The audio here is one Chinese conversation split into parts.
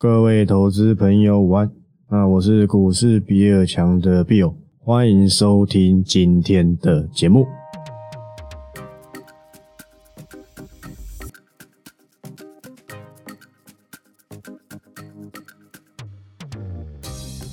各位投资朋友午安，那我是股市比尔强的 Bill，欢迎收听今天的节目。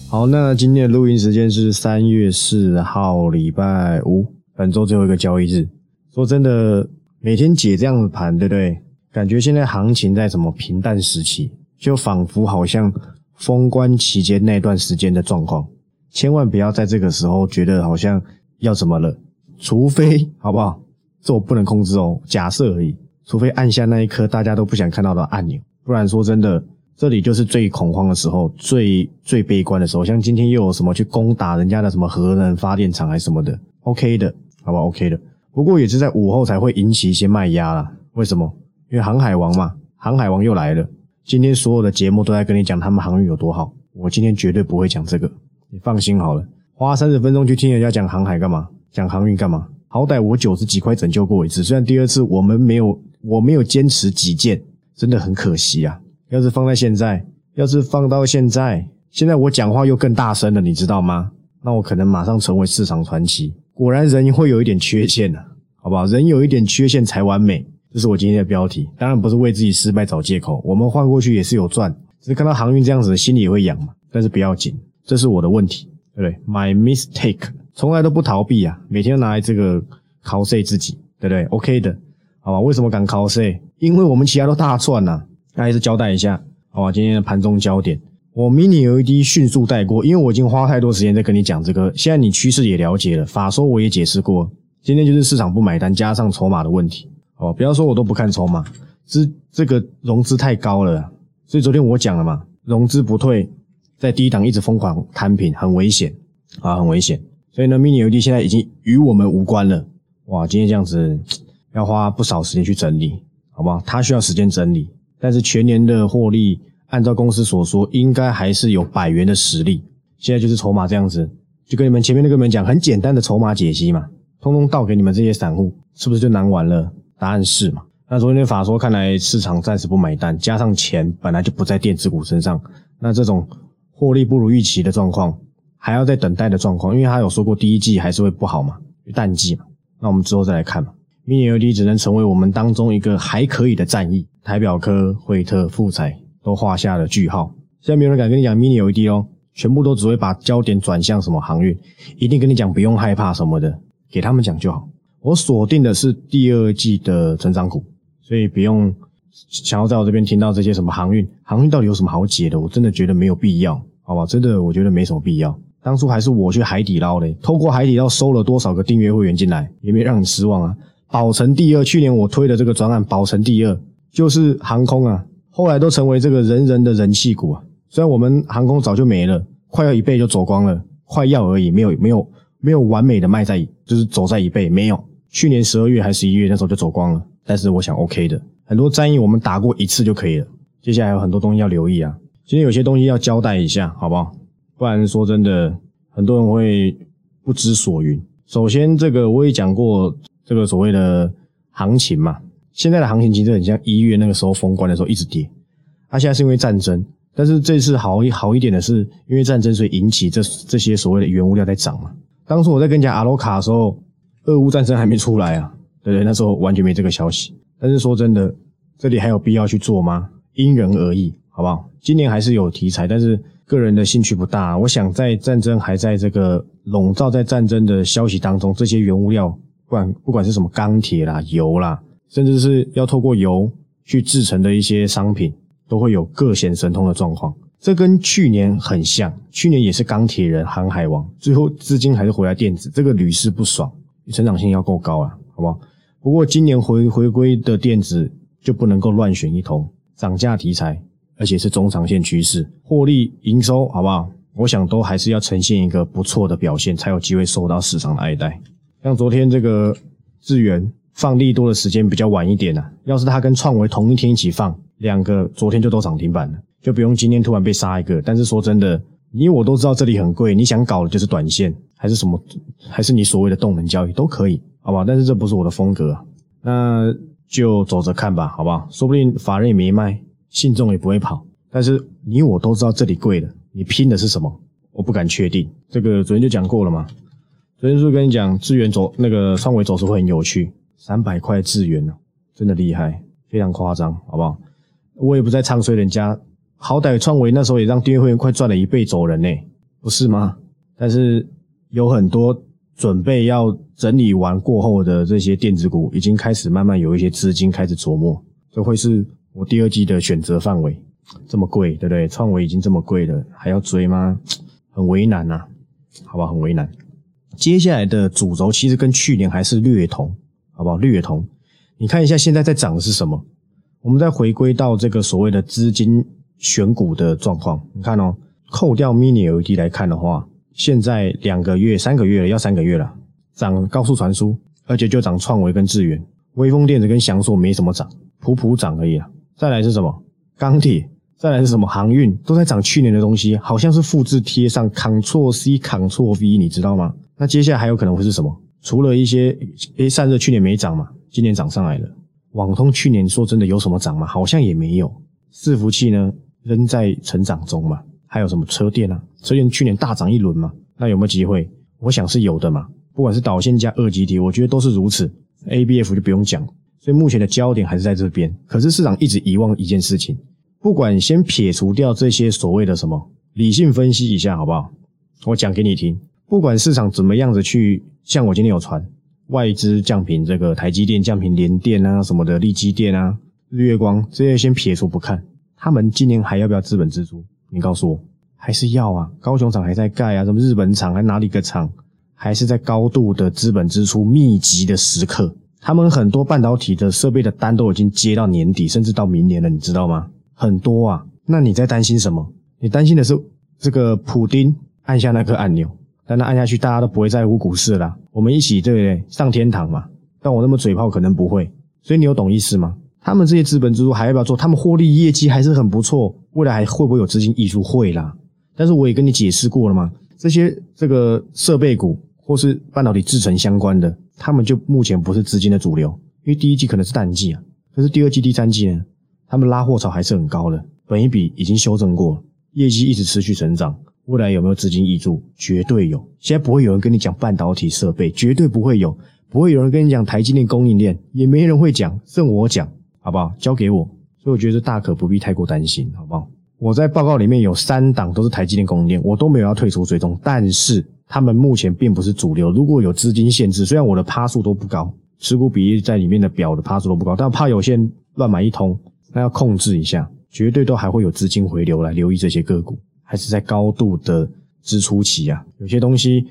好，那今天的录音时间是三月四号，礼拜五，本周最后一个交易日。说真的，每天解这样的盘，对不对？感觉现在行情在什么平淡时期，就仿佛好像封关期间那段时间的状况。千万不要在这个时候觉得好像要怎么了，除非好不好？这我不能控制哦，假设而已。除非按下那一颗大家都不想看到的按钮，不然说真的。这里就是最恐慌的时候，最最悲观的时候。像今天又有什么去攻打人家的什么核能发电厂还是什么的，OK 的，好吧，OK 的。不过也是在午后才会引起一些卖压啦。为什么？因为航海王嘛，航海王又来了。今天所有的节目都在跟你讲他们航运有多好，我今天绝对不会讲这个，你放心好了。花三十分钟去听人家讲航海干嘛？讲航运干嘛？好歹我九十几块拯救过一次，虽然第二次我们没有，我没有坚持己见，真的很可惜啊。要是放在现在，要是放到现在，现在我讲话又更大声了，你知道吗？那我可能马上成为市场传奇。果然人会有一点缺陷的，好不好？人有一点缺陷才完美，这是我今天的标题。当然不是为自己失败找借口，我们换过去也是有赚，只是看到航运这样子，心里也会痒嘛。但是不要紧，这是我的问题，对不对？My mistake，从来都不逃避啊，每天拿来这个 cos 自己，对不对？OK 的，好吧？为什么敢 cos？因为我们其他都大赚呐。还是交代一下，好吧？今天的盘中焦点，我 mini LED 迅速带过，因为我已经花太多时间在跟你讲这个。现在你趋势也了解了，法说我也解释过，今天就是市场不买单，加上筹码的问题。哦，不要说我都不看筹码，资这个融资太高了，所以昨天我讲了嘛，融资不退，在低档一直疯狂摊平，很危险啊，很危险。所以呢，mini LED 现在已经与我们无关了。哇，今天这样子要花不少时间去整理，好不好？它需要时间整理。但是全年的获利，按照公司所说，应该还是有百元的实力。现在就是筹码这样子，就跟你们前面那个们讲，很简单的筹码解析嘛，通通倒给你们这些散户，是不是就难玩了？答案是嘛。那昨天法说看来市场暂时不买单，加上钱本来就不在电子股身上，那这种获利不如预期的状况，还要在等待的状况，因为他有说过第一季还是会不好嘛，淡季嘛。那我们之后再来看嘛。Mini LED 只能成为我们当中一个还可以的战役，台表科、惠特、富彩都画下了句号。现在没有人敢跟你讲 Mini LED 哦，全部都只会把焦点转向什么航运，一定跟你讲不用害怕什么的，给他们讲就好。我锁定的是第二季的成长股，所以不用想要在我这边听到这些什么航运，航运到底有什么好解的？我真的觉得没有必要，好吧？真的我觉得没什么必要。当初还是我去海底捞嘞，透过海底捞收了多少个订阅会员进来，也没让你失望啊。保成第二，去年我推的这个专案，保成第二就是航空啊，后来都成为这个人人的人气股啊。虽然我们航空早就没了，快要一倍就走光了，快要而已，没有没有没有完美的卖在，就是走在一倍，没有。去年十二月还是十一月那时候就走光了，但是我想 OK 的，很多战役我们打过一次就可以了。接下来有很多东西要留意啊，今天有些东西要交代一下，好不好？不然说真的，很多人会不知所云。首先，这个我也讲过。这个所谓的行情嘛，现在的行情其实很像一月那个时候封关的时候一直跌，它现在是因为战争，但是这次好一好一点的是，因为战争所以引起这这些所谓的原物料在涨嘛。当初我在跟讲阿罗卡的时候，俄乌战争还没出来啊，对不对？那时候完全没这个消息。但是说真的，这里还有必要去做吗？因人而异，好不好？今年还是有题材，但是个人的兴趣不大。我想在战争还在这个笼罩在战争的消息当中，这些原物料。不管不管是什么钢铁啦、油啦，甚至是要透过油去制成的一些商品，都会有各显神通的状况。这跟去年很像，去年也是钢铁人、航海王，最后资金还是回来电子，这个屡试不爽。成长性要够高啊，好不好？不过今年回回归的电子就不能够乱选一通，涨价题材，而且是中长线趋势，获利营收，好不好？我想都还是要呈现一个不错的表现，才有机会受到市场的爱戴。像昨天这个智源放利多的时间比较晚一点呢，要是它跟创维同一天一起放，两个昨天就都涨停板了，就不用今天突然被杀一个。但是说真的，你我都知道这里很贵，你想搞的就是短线，还是什么，还是你所谓的动能交易都可以，好吧？但是这不是我的风格，那就走着看吧，好不好？说不定法人也没卖，信众也不会跑。但是你我都知道这里贵了，你拼的是什么？我不敢确定。这个昨天就讲过了嘛。昨天是不是跟你讲智源走那个创维走势会很有趣？三百块智源呢，真的厉害，非常夸张，好不好？我也不在唱衰人家，好歹创维那时候也让订阅会员快赚了一倍走人呢，不是吗？但是有很多准备要整理完过后的这些电子股，已经开始慢慢有一些资金开始琢磨，这会是我第二季的选择范围。这么贵，对不对？创维已经这么贵了，还要追吗？很为难呐，好不好？很为难。接下来的主轴其实跟去年还是略同，好不好？略同。你看一下现在在涨的是什么？我们再回归到这个所谓的资金选股的状况，你看哦，扣掉 mini LED 来看的话，现在两个月、三个月了，要三个月了，涨高速传输，而且就涨创维跟智源，微风电子跟翔硕没什么涨，普普涨而已啊。再来是什么？钢铁。再来是什么航运都在涨去年的东西，好像是复制贴上，Ctrl C Ctrl V，你知道吗？那接下来还有可能会是什么？除了一些诶散热去年没涨嘛，今年涨上来了。网通去年说真的有什么涨吗？好像也没有。伺服器呢仍在成长中嘛。还有什么车电啊？车电去年大涨一轮嘛，那有没有机会？我想是有的嘛。不管是导线加二极体，我觉得都是如此。A B F 就不用讲，所以目前的焦点还是在这边。可是市场一直遗忘一件事情。不管先撇除掉这些所谓的什么理性分析一下好不好？我讲给你听。不管市场怎么样子去，像我今天有传外资降频这个台积电降频联电啊什么的，力基电啊日月光这些先撇除不看，他们今年还要不要资本支出？你告诉我，还是要啊？高雄厂还在盖啊，什么日本厂还哪里个厂还是在高度的资本支出密集的时刻？他们很多半导体的设备的单都已经接到年底，甚至到明年了，你知道吗？很多啊，那你在担心什么？你担心的是这个普丁按下那颗按钮，但他按下去，大家都不会在乎股市了。我们一起对不对？上天堂嘛。但我那么嘴炮可能不会，所以你有懂意思吗？他们这些资本支出还要不要做？他们获利业绩还是很不错，未来还会不会有资金溢出？会啦。但是我也跟你解释过了嘛，这些这个设备股或是半导体制成相关的，他们就目前不是资金的主流，因为第一季可能是淡季啊，可是第二季、第三季呢？他们拉货潮还是很高的，本一笔已经修正过，业绩一直持续成长，未来有没有资金溢注？绝对有。现在不会有人跟你讲半导体设备，绝对不会有，不会有人跟你讲台积电供应链，也没人会讲，剩我讲，好不好？交给我。所以我觉得大可不必太过担心，好不好？我在报告里面有三档都是台积电供应链，我都没有要退出追踪，但是他们目前并不是主流。如果有资金限制，虽然我的趴数都不高，持股比例在里面的表的趴数都不高，但怕有些人乱买一通。那要控制一下，绝对都还会有资金回流来留意这些个股，还是在高度的支出期啊。有些东西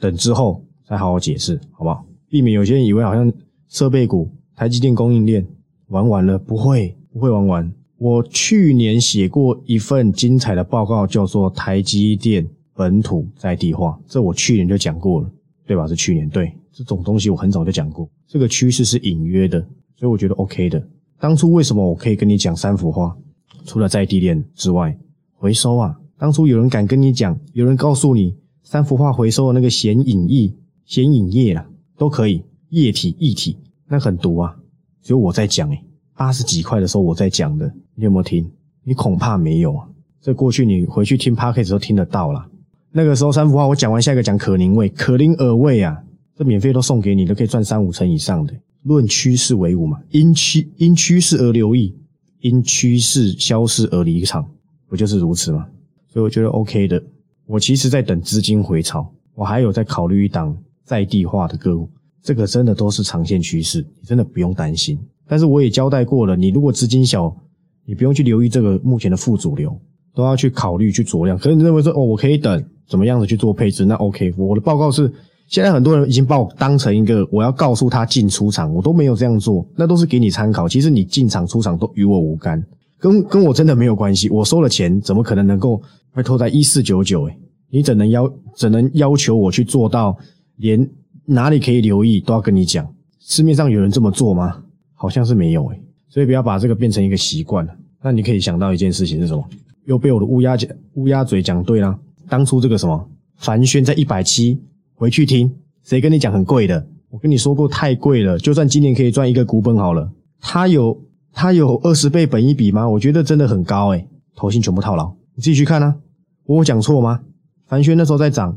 等之后再好好解释，好不好？避免有些人以为好像设备股、台积电供应链玩完了，不会，不会玩完。我去年写过一份精彩的报告，叫做《台积电本土在地化》，这我去年就讲过了，对吧？是去年，对这种东西我很早就讲过，这个趋势是隐约的，所以我觉得 OK 的。当初为什么我可以跟你讲三幅画？除了在地链之外，回收啊！当初有人敢跟你讲，有人告诉你三幅画回收的那个显影液、显影液啦，都可以液体、液体，那很毒啊！只有我在讲诶，八十几块的时候我在讲的，你有没有听？你恐怕没有啊！这过去你回去听 p a r k e t 都听得到啦。那个时候三幅画我讲完，下一个讲可宁味、可宁耳味啊，这免费都送给你，都可以赚三五成以上的。论趋势为伍嘛，因趋因趋势而留意，因趋势消失而离场，不就是如此吗？所以我觉得 OK 的。我其实在等资金回潮，我还有在考虑一档在地化的个股，这个真的都是长线趋势，你真的不用担心。但是我也交代过了，你如果资金小，你不用去留意这个目前的副主流，都要去考虑去酌量。可是你认为说哦，我可以等，怎么样的去做配置？那 OK，我的报告是。现在很多人已经把我当成一个我要告诉他进出场，我都没有这样做，那都是给你参考。其实你进场出场都与我无干，跟跟我真的没有关系。我收了钱，怎么可能能够会拖在一四九九？哎，你怎能要怎能要求我去做到连哪里可以留意都要跟你讲？市面上有人这么做吗？好像是没有哎，所以不要把这个变成一个习惯了。那你可以想到一件事情是什么？又被我的乌鸦讲乌鸦嘴讲对了。当初这个什么凡轩在一百七。回去听，谁跟你讲很贵的？我跟你说过太贵了。就算今年可以赚一个股本好了，它有它有二十倍本一比吗？我觉得真的很高诶，投信全部套牢，你自己去看啊。我有讲错吗？凡轩那时候在涨，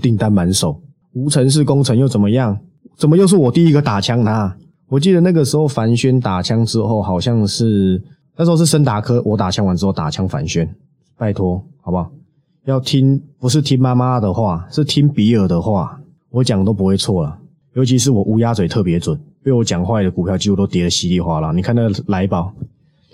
订单满手，无尘室工程又怎么样？怎么又是我第一个打枪他？我记得那个时候凡轩打枪之后，好像是那时候是森达科，我打枪完之后打枪凡轩，拜托好不好？要听不是听妈妈的话，是听比尔的话，我讲都不会错了。尤其是我乌鸦嘴特别准，被我讲坏的股票几乎都跌得稀里哗啦。你看那来宝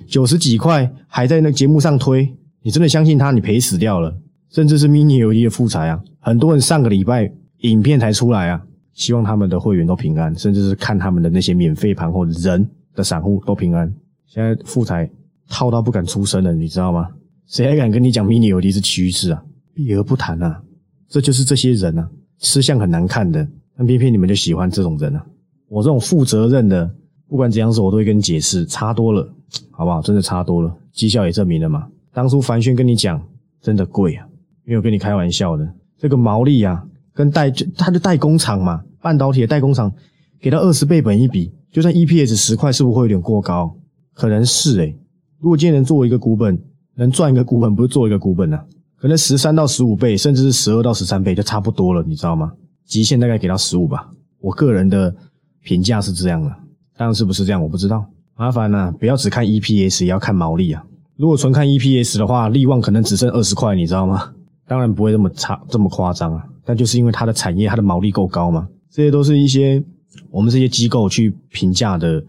九十几块还在那节目上推，你真的相信他？你赔死掉了。甚至是 mini LED 的复财啊，很多人上个礼拜影片才出来啊。希望他们的会员都平安，甚至是看他们的那些免费盘或人的散户都平安。现在富财套到不敢出声了，你知道吗？谁还敢跟你讲 mini 有利是趋势啊？避而不谈啊！这就是这些人啊，吃相很难看的，但偏偏你们就喜欢这种人啊！我这种负责任的，不管怎样子，我都会跟你解释，差多了，好不好？真的差多了，绩效也证明了嘛。当初凡轩跟你讲，真的贵啊，没有跟你开玩笑的，这个毛利啊，跟代就他就代工厂嘛。半导体的代工厂给到二十倍本一比，就算 EPS 十块，是不是会有点过高？可能是诶。如果今天能做一个股本，能赚一个股本，不是做一个股本啊？可能十三到十五倍，甚至是十二到十三倍就差不多了，你知道吗？极限大概给到十五吧。我个人的评价是这样的，但是不是这样我不知道。麻烦呢，不要只看 EPS，也要看毛利啊。如果纯看 EPS 的话，利旺可能只剩二十块，你知道吗？当然不会这么差，这么夸张啊。但就是因为它的产业，它的毛利够高嘛。这些都是一些我们这些机构去评价的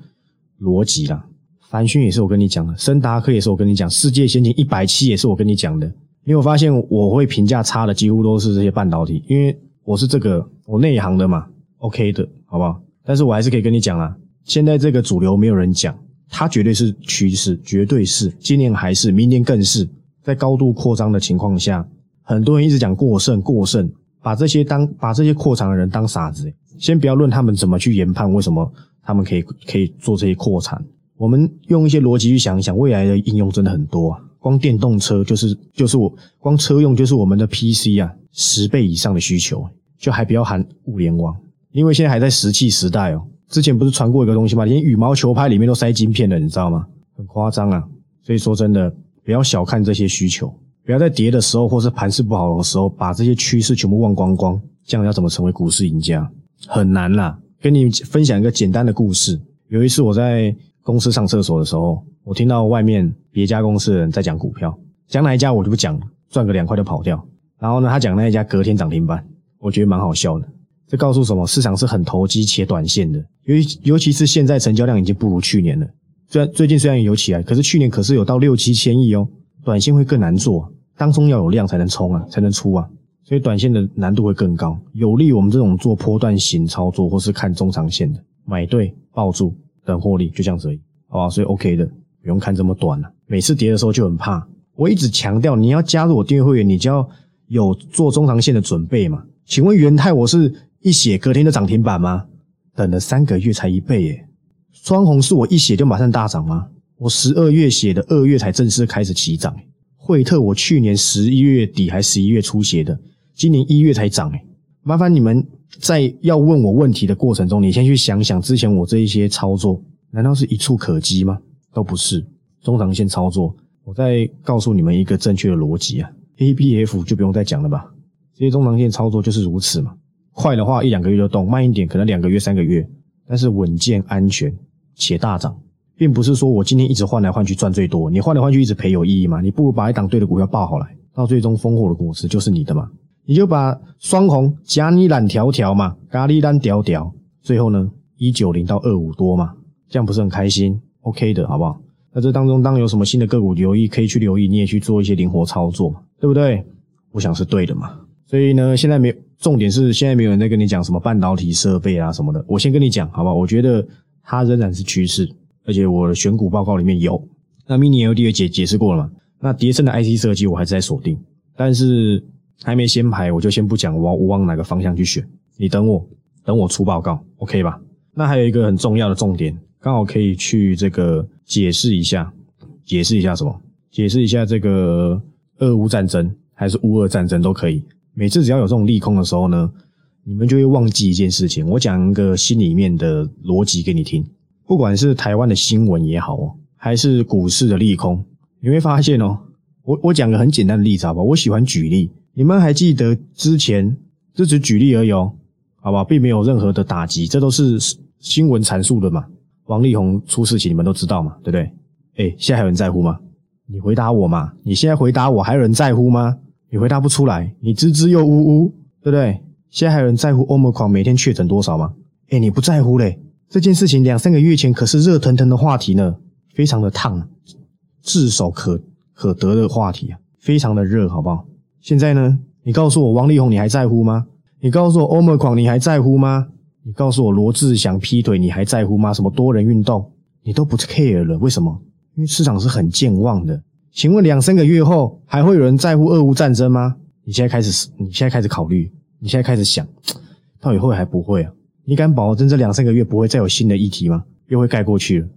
逻辑啦。凡勋也是我跟你讲的，森达克也是我跟你讲，世界先进一百七也是我跟你讲的。因为我发现我会评价差的几乎都是这些半导体，因为我是这个我内行的嘛，OK 的，好不好？但是我还是可以跟你讲啊，现在这个主流没有人讲，它绝对是趋势，绝对是今年还是明年更是在高度扩张的情况下，很多人一直讲过剩过剩。把这些当把这些扩产的人当傻子，先不要论他们怎么去研判，为什么他们可以可以做这些扩产。我们用一些逻辑去想一想，未来的应用真的很多啊。光电动车就是就是我光车用就是我们的 PC 啊十倍以上的需求，就还不要含物联网，因为现在还在石器时代哦。之前不是传过一个东西吗？连羽毛球拍里面都塞晶片了，你知道吗？很夸张啊。所以说真的，不要小看这些需求。不要在跌的时候，或是盘势不好的时候，把这些趋势全部忘光光。这样要怎么成为股市赢家？很难啦。跟你分享一个简单的故事。有一次我在公司上厕所的时候，我听到外面别家公司的人在讲股票，讲哪一家我就不讲了，赚个两块就跑掉。然后呢，他讲那一家隔天涨停板，我觉得蛮好笑的。这告诉什么？市场是很投机且短线的。尤尤其是现在成交量已经不如去年了。虽然最近虽然有起来，可是去年可是有到六七千亿哦。短线会更难做，当中要有量才能冲啊，才能出啊，所以短线的难度会更高，有利于我们这种做波段型操作或是看中长线的，买对抱住等获利，就这样子而已，好吧？所以 OK 的，不用看这么短了。每次跌的时候就很怕，我一直强调你要加入我订阅会员，你就要有做中长线的准备嘛。请问元泰我是一写隔天就涨停板吗？等了三个月才一倍耶。双红是我一写就马上大涨吗？我十二月写的，二月才正式开始起涨。惠特我去年十一月底还十一月初写的，今年一月才涨。哎，麻烦你们在要问我问题的过程中，你先去想想之前我这一些操作，难道是一触可及吗？都不是。中长线操作，我再告诉你们一个正确的逻辑啊。A、B、F 就不用再讲了吧？这些中长线操作就是如此嘛。快的话一两个月就动，慢一点可能两个月、三个月，但是稳健、安全且大涨。并不是说我今天一直换来换去赚最多，你换来换去一直赔有意义吗？你不如把一档对的股票报好来，到最终烽火的果实就是你的嘛。你就把双红加你懒条条嘛，咖喱单屌屌，最后呢一九零到二五多嘛，这样不是很开心？OK 的好不好？那这当中当有什么新的个股留意，可以去留意，你也去做一些灵活操作，对不对？我想是对的嘛。所以呢，现在没有重点是现在没有人在跟你讲什么半导体设备啊什么的，我先跟你讲好不好？我觉得它仍然是趋势。而且我的选股报告里面有，那 Mini LED 也解解释过了嘛？那叠升的 IC 设计我还是在锁定，但是还没先排，我就先不讲我我往哪个方向去选。你等我，等我出报告，OK 吧？那还有一个很重要的重点，刚好可以去这个解释一下，解释一下什么？解释一下这个俄乌战争还是乌俄战争都可以。每次只要有这种利空的时候呢，你们就会忘记一件事情。我讲一个心里面的逻辑给你听。不管是台湾的新闻也好哦，还是股市的利空，你会发现哦，我我讲个很简单的例子好吧，我喜欢举例。你们还记得之前，这只举例而已哦，好吧，并没有任何的打击，这都是新闻阐述的嘛。王力宏出事情，你们都知道嘛，对不对？哎，现在还有人在乎吗？你回答我嘛！你现在回答我，还有人在乎吗？你回答不出来，你支支又呜呜，对不对？现在还有人在乎欧盟狂每天确诊多少吗？哎，你不在乎嘞！这件事情两三个月前可是热腾腾的话题呢，非常的烫，炙手可可得的话题啊，非常的热，好不好？现在呢？你告诉我，王力宏你还在乎吗？你告诉我，欧盟狂你还在乎吗？你告诉我，罗志祥劈腿你还在乎吗？什么多人运动你都不 care 了？为什么？因为市场是很健忘的。请问两三个月后还会有人在乎俄乌战争吗？你现在开始，你现在开始考虑，你现在开始想，到底会还不会啊？你敢保证这两三个月不会再有新的议题吗？又会盖过去了？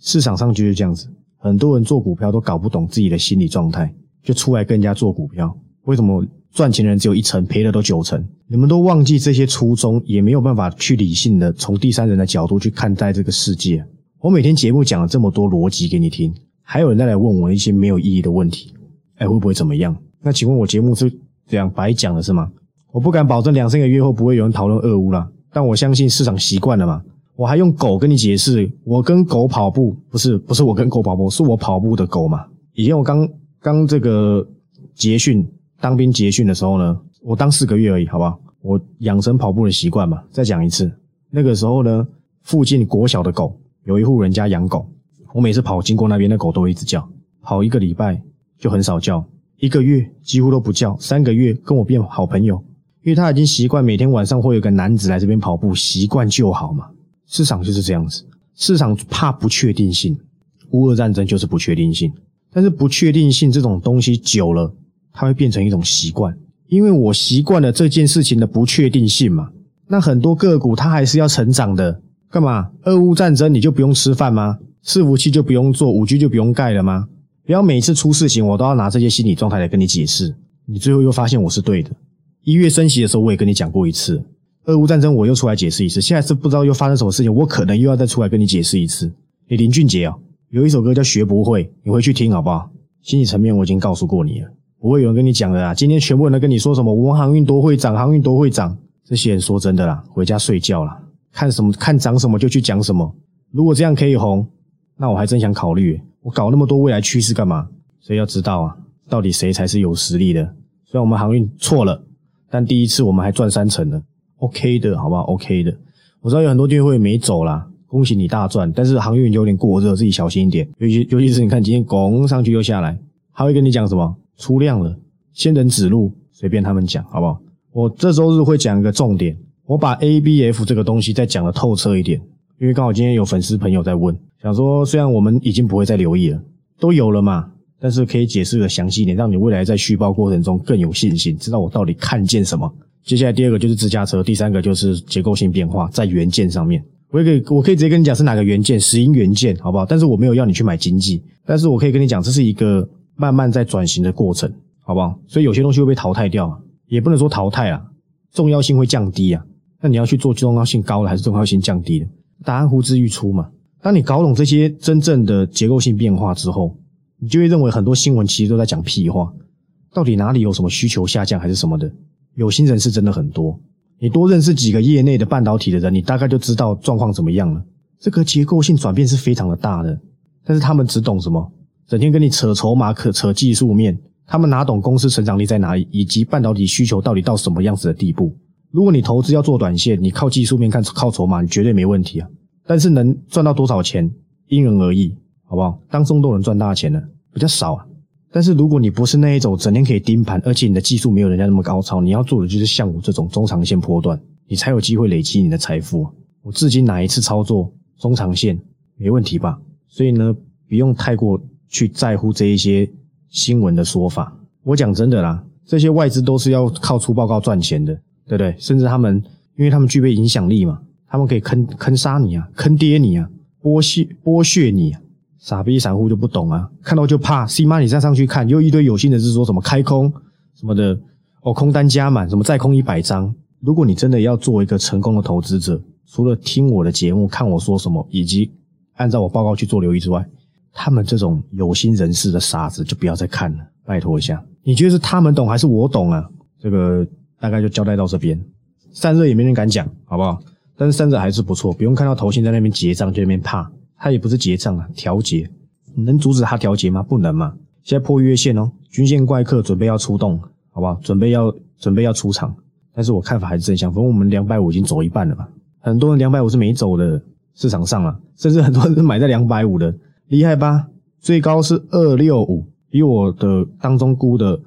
市场上就是这样子，很多人做股票都搞不懂自己的心理状态，就出来跟人家做股票。为什么赚钱的人只有一成，赔的都九成？你们都忘记这些初衷，也没有办法去理性的从第三人的角度去看待这个世界。我每天节目讲了这么多逻辑给你听，还有人再来问我一些没有意义的问题，哎，会不会怎么样？那请问我节目是这样白讲的是吗？我不敢保证两三个月后不会有人讨论俄乌了，但我相信市场习惯了嘛。我还用狗跟你解释，我跟狗跑步不是不是我跟狗跑步，是我跑步的狗嘛。以前我刚刚这个结训当兵结训的时候呢，我当四个月而已，好不好？我养成跑步的习惯嘛。再讲一次，那个时候呢，附近国小的狗。有一户人家养狗，我每次跑经过那边，那狗都会一直叫。跑一个礼拜就很少叫，一个月几乎都不叫，三个月跟我变好朋友，因为他已经习惯每天晚上会有个男子来这边跑步，习惯就好嘛。市场就是这样子，市场怕不确定性，乌俄战争就是不确定性。但是不确定性这种东西久了，它会变成一种习惯，因为我习惯了这件事情的不确定性嘛。那很多个股它还是要成长的。干嘛？俄乌战争你就不用吃饭吗？伺服器就不用做，五 G 就不用盖了吗？不要每次出事情我都要拿这些心理状态来跟你解释，你最后又发现我是对的。一月升息的时候我也跟你讲过一次，俄乌战争我又出来解释一次，现在是不知道又发生什么事情，我可能又要再出来跟你解释一次。你林俊杰啊，有一首歌叫学不会，你回去听好不好？心理层面我已经告诉过你了，不会有人跟你讲的啦。今天全部人都跟你说什么？我们航运多会涨，航运多会涨，这些人说真的啦，回家睡觉啦。看什么看涨什么就去讲什么，如果这样可以红，那我还真想考虑。我搞那么多未来趋势干嘛？所以要知道啊，到底谁才是有实力的？虽然我们航运错了，但第一次我们还赚三成呢，OK 的，好不好？OK 的。我知道有很多订阅会没走啦，恭喜你大赚。但是航运有点过热，自己小心一点。尤其尤其是你看今天拱上去又下来，还会跟你讲什么出量了，先人指路，随便他们讲，好不好？我这周日会讲一个重点。我把 A B F 这个东西再讲的透彻一点，因为刚好今天有粉丝朋友在问，想说虽然我们已经不会再留意了，都有了嘛，但是可以解释的详细一点，让你未来在续报过程中更有信心，知道我到底看见什么。接下来第二个就是自驾车，第三个就是结构性变化在元件上面。我可以我可以直接跟你讲是哪个元件，石英元件，好不好？但是我没有要你去买经济，但是我可以跟你讲，这是一个慢慢在转型的过程，好不好？所以有些东西会被淘汰掉，也不能说淘汰啊，重要性会降低啊。那你要去做重要性高的还是重要性降低的？答案呼之欲出嘛。当你搞懂这些真正的结构性变化之后，你就会认为很多新闻其实都在讲屁话。到底哪里有什么需求下降还是什么的？有心人士真的很多。你多认识几个业内的半导体的人，你大概就知道状况怎么样了。这个结构性转变是非常的大的，但是他们只懂什么？整天跟你扯筹码、可扯技术面，他们哪懂公司成长力在哪里，以及半导体需求到底到什么样子的地步？如果你投资要做短线，你靠技术面看，靠筹码，你绝对没问题啊。但是能赚到多少钱，因人而异，好不好？当中都能赚大钱的比较少啊。但是如果你不是那一种整天可以盯盘，而且你的技术没有人家那么高超，你要做的就是像我这种中长线波段，你才有机会累积你的财富。我至今哪一次操作中长线没问题吧？所以呢，不用太过去在乎这一些新闻的说法。我讲真的啦，这些外资都是要靠出报告赚钱的。对不对？甚至他们，因为他们具备影响力嘛，他们可以坑坑杀你啊，坑爹你啊，剥削剥削你啊。傻逼散户就不懂啊，看到就怕。C 妈，你再上去看，又一堆有心人士说什么开空什么的，哦，空单加满，什么再空一百张。如果你真的要做一个成功的投资者，除了听我的节目，看我说什么，以及按照我报告去做留意之外，他们这种有心人士的傻子就不要再看了。拜托一下，你觉得是他们懂还是我懂啊？这个大概就交代到这边。散热也没人敢讲，好不好？但是散热还是不错，不用看到头信在那边结账就那边怕，它也不是结账啊，调节。你能阻止它调节吗？不能嘛。现在破月线哦，均线怪客准备要出动，好不好？准备要准备要出场。但是我看法还是正向，反正我们两百五已经走一半了嘛。很多人两百五是没走的，市场上啊，甚至很多人是买在两百五的，厉害吧？最高是二六五，比我的当中估的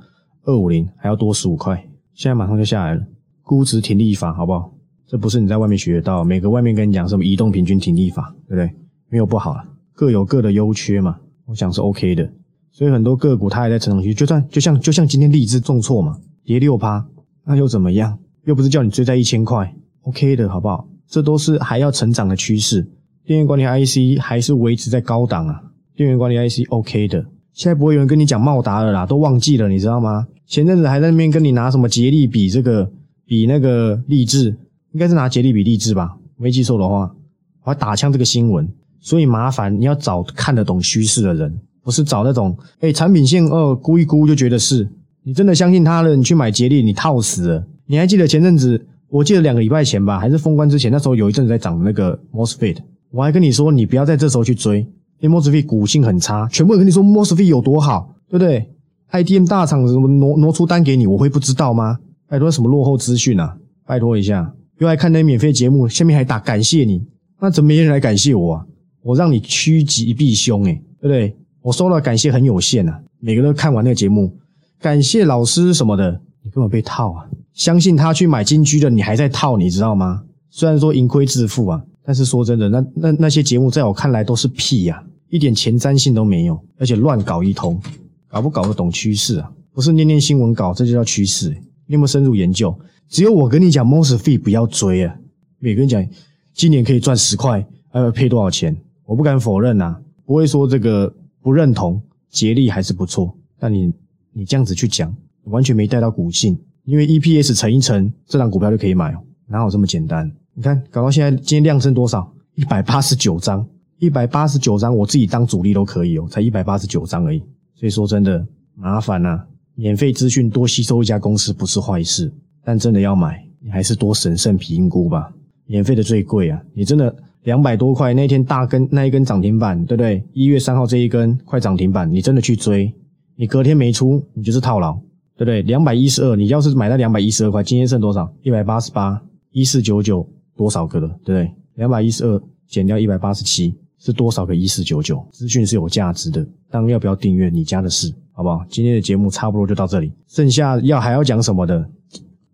二五零还要多十五块，现在马上就下来了。估值停利法，好不好？这不是你在外面学得到，每个外面跟你讲什么移动平均停利法，对不对？没有不好啊，各有各的优缺嘛，我想是 OK 的。所以很多个股它还在成长期，就算就像就像今天荔枝重挫嘛，跌六趴，那又怎么样？又不是叫你追在一千块，OK 的好不好？这都是还要成长的趋势。电源管理 IC 还是维持在高档啊，电源管理 IC OK 的。现在不会有人跟你讲茂达了啦，都忘记了，你知道吗？前阵子还在那边跟你拿什么捷力比这个比那个励志，应该是拿杰力比励志吧？没记错的话，我还打枪这个新闻。所以麻烦你要找看得懂趋势的人，不是找那种哎产品线二估一估就觉得是你真的相信他了，你去买捷力，你套死了。你还记得前阵子？我记得两个礼拜前吧，还是封关之前，那时候有一阵子在涨那个 Mosfet，我还跟你说，你不要在这时候去追，因为 Mosfet 股性很差，全部跟你说 Mosfet 有多好，对不对？IDM 大厂什么挪挪出单给你，我会不知道吗？拜托什么落后资讯啊？拜托一下，又来看那免费节目，下面还打感谢你，那怎么没人来感谢我啊？我让你趋吉避凶，诶对不对？我收到感谢很有限啊，每个人都看完那个节目，感谢老师什么的，你根本被套啊！相信他去买金居的，你还在套，你知道吗？虽然说盈亏自负啊，但是说真的，那那那些节目在我看来都是屁呀，一点前瞻性都没有，而且乱搞一通，搞不搞得懂趋势啊？不是念念新闻稿，这就叫趋势。你有没有深入研究？只有我跟你讲，Mosfet 不要追啊！每个人讲今年可以赚十块，要赔多少钱？我不敢否认呐，不会说这个不认同，竭力还是不错。但你你这样子去讲，完全没带到股性。因为 EPS 乘一乘，这张股票就可以买，哪有这么简单？你看，搞到现在，今天量增多少？一百八十九张，一百八十九张，我自己当主力都可以哦，才一百八十九张而已。所以说真的麻烦呐，免费资讯多吸收一家公司不是坏事，但真的要买，你还是多审慎评估吧。免费的最贵啊，你真的两百多块那天大根那一根涨停板，对不对？一月三号这一根快涨停板，你真的去追，你隔天没出，你就是套牢。对不对？两百一十二，你要是买到两百一十二块，今天剩多少？一百八十八，一四九九，多少个了？对不对？两百一十二减掉一百八十七，是多少个一四九九？资讯是有价值的，但要不要订阅你家的事，好不好？今天的节目差不多就到这里，剩下要还要讲什么的？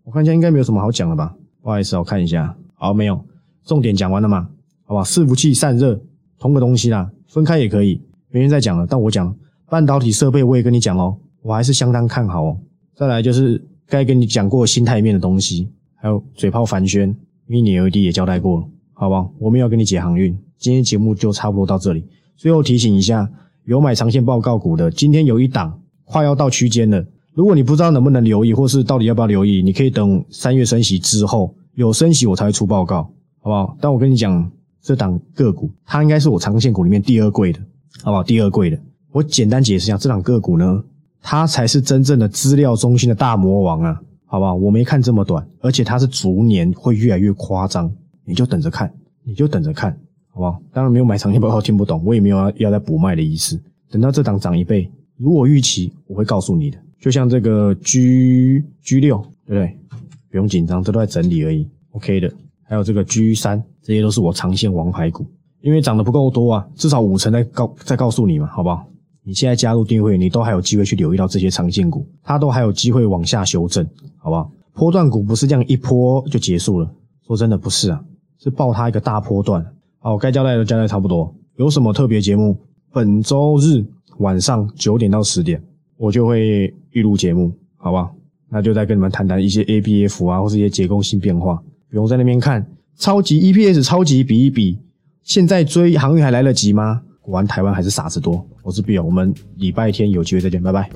我看一下，应该没有什么好讲的吧？不好意思，我看一下，好，没有，重点讲完了吗？好吧？伺服器散热，同个东西啦，分开也可以，没人再讲了，但我讲半导体设备，我也跟你讲哦，我还是相当看好哦。再来就是该跟你讲过心态面的东西，还有嘴炮凡轩、mini LED 也交代过了，好不好？我们要跟你解航运，今天节目就差不多到这里。最后提醒一下，有买长线报告股的，今天有一档快要到区间了。如果你不知道能不能留意，或是到底要不要留意，你可以等三月升息之后有升息我才会出报告，好不好？但我跟你讲，这档个股它应该是我长线股里面第二贵的，好不好？第二贵的，我简单解释一下，这档个股呢。它才是真正的资料中心的大魔王啊，好不好？我没看这么短，而且它是逐年会越来越夸张，你就等着看，你就等着看，好不好？当然没有买长线报告听不懂，我也没有要要再补卖的意思。等到这档涨一倍，如果预期，我会告诉你的。就像这个 G G 六，对不对？不用紧张，这都在整理而已，OK 的。还有这个 G 三，这些都是我长线王牌股，因为涨得不够多啊，至少五成再告再告诉你嘛，好不好？你现在加入订阅，你都还有机会去留意到这些长线股，它都还有机会往下修正，好不好？波段股不是这样一波就结束了，说真的不是啊，是爆它一个大波段。好，该交代的交代差不多，有什么特别节目？本周日晚上九点到十点，我就会预录节目，好不好？那就再跟你们谈谈一些 A B F 啊，或是一些结构性变化，不用在那边看超级 E P S，超级比一比，现在追航运还来得及吗？果然台湾还是傻子多，我是 Bill，我们礼拜天有机会再见，拜拜。